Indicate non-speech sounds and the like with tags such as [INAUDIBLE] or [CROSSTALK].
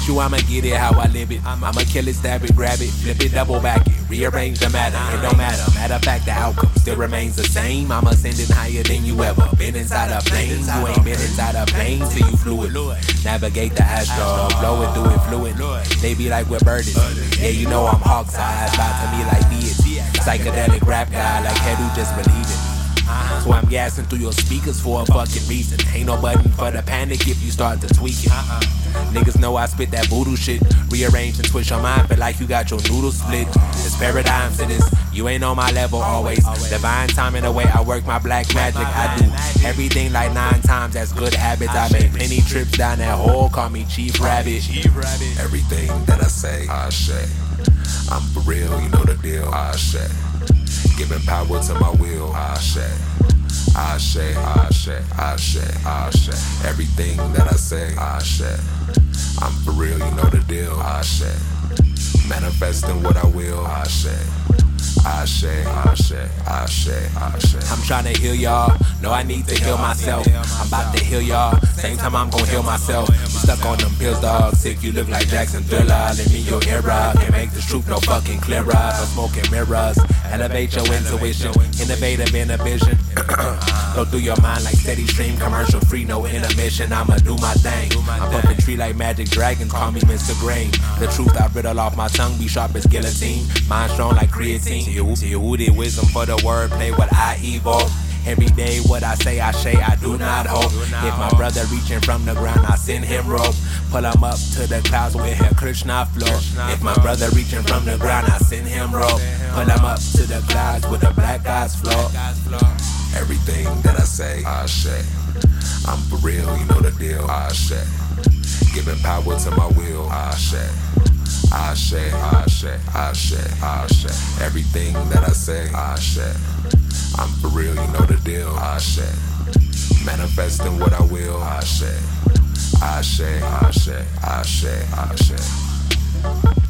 Bet you I'ma get it how I live it. I'ma kill it, stab it, grab it, flip it, double back it, rearrange the matter. It don't matter. Matter of fact, the outcome still remains the same. I'm ascending higher than you ever been inside a plane. You ain't been inside a plane till you fluid. Navigate the astro, blow it, do it fluid. They be like, we're birding. Yeah, you know I'm hawk side, about to me like deity. Psychedelic rap guy, like head who just believe it. Uh-huh. So I'm gassing through your speakers for a fucking reason. Ain't no button for the panic if you start to tweak it. Uh-huh. Niggas know I spit that voodoo shit. Rearrange and twist your mind, but like you got your noodles split. It's paradigms to this. You ain't on my level always. Divine timing the way I work my black magic. I do everything like nine times. That's good habits. I made plenty trips down that hole. Call me Chief Rabbit. Everything that I say, I say. I'm for real, you know the deal, I say. Giving power to my will, I say. I say, I say, I say, I say. Everything that I say, I say. I'm for real, you know the deal, I say. Manifesting what I will, I say. I say, I say, I say, I say. I'm trying to heal y'all. No, I need to heal myself. I'm about to heal y'all. Same time I'm gonna heal myself. You stuck on them pills, dog. Sick, you look like Jackson Thriller. Let me your era. Can't make the truth no fucking clearer. No smoking mirrors. Elevate your intuition. Innovative in a vision. [CLEARS THROAT] Go through your mind like steady stream. Commercial free, no intermission. I'ma do my thing. I'm pumping tree like magic dragons. Call me Mr. Grain. The truth I riddle off my tongue. Be sharp as guillotine. Mind strong like creatine. See you, see you, the wisdom for the word. Play what I evolve. Every day, what I say, I say, I do not hope. If my brother reaching from the ground, I send him rope. Pull him up to the clouds where her Krishna flow. If my brother reaching from the ground, I send him rope. Pull him up to the clouds where the black guys flow. Everything that I say, I say. I'm for real, you know the deal, I say. Giving power to my will, I say. I say, I say, I say, I say. Everything that I say, I say. I'm for real, you know the deal, I say. Manifesting what I will, I say. I say, I say, I say, I say.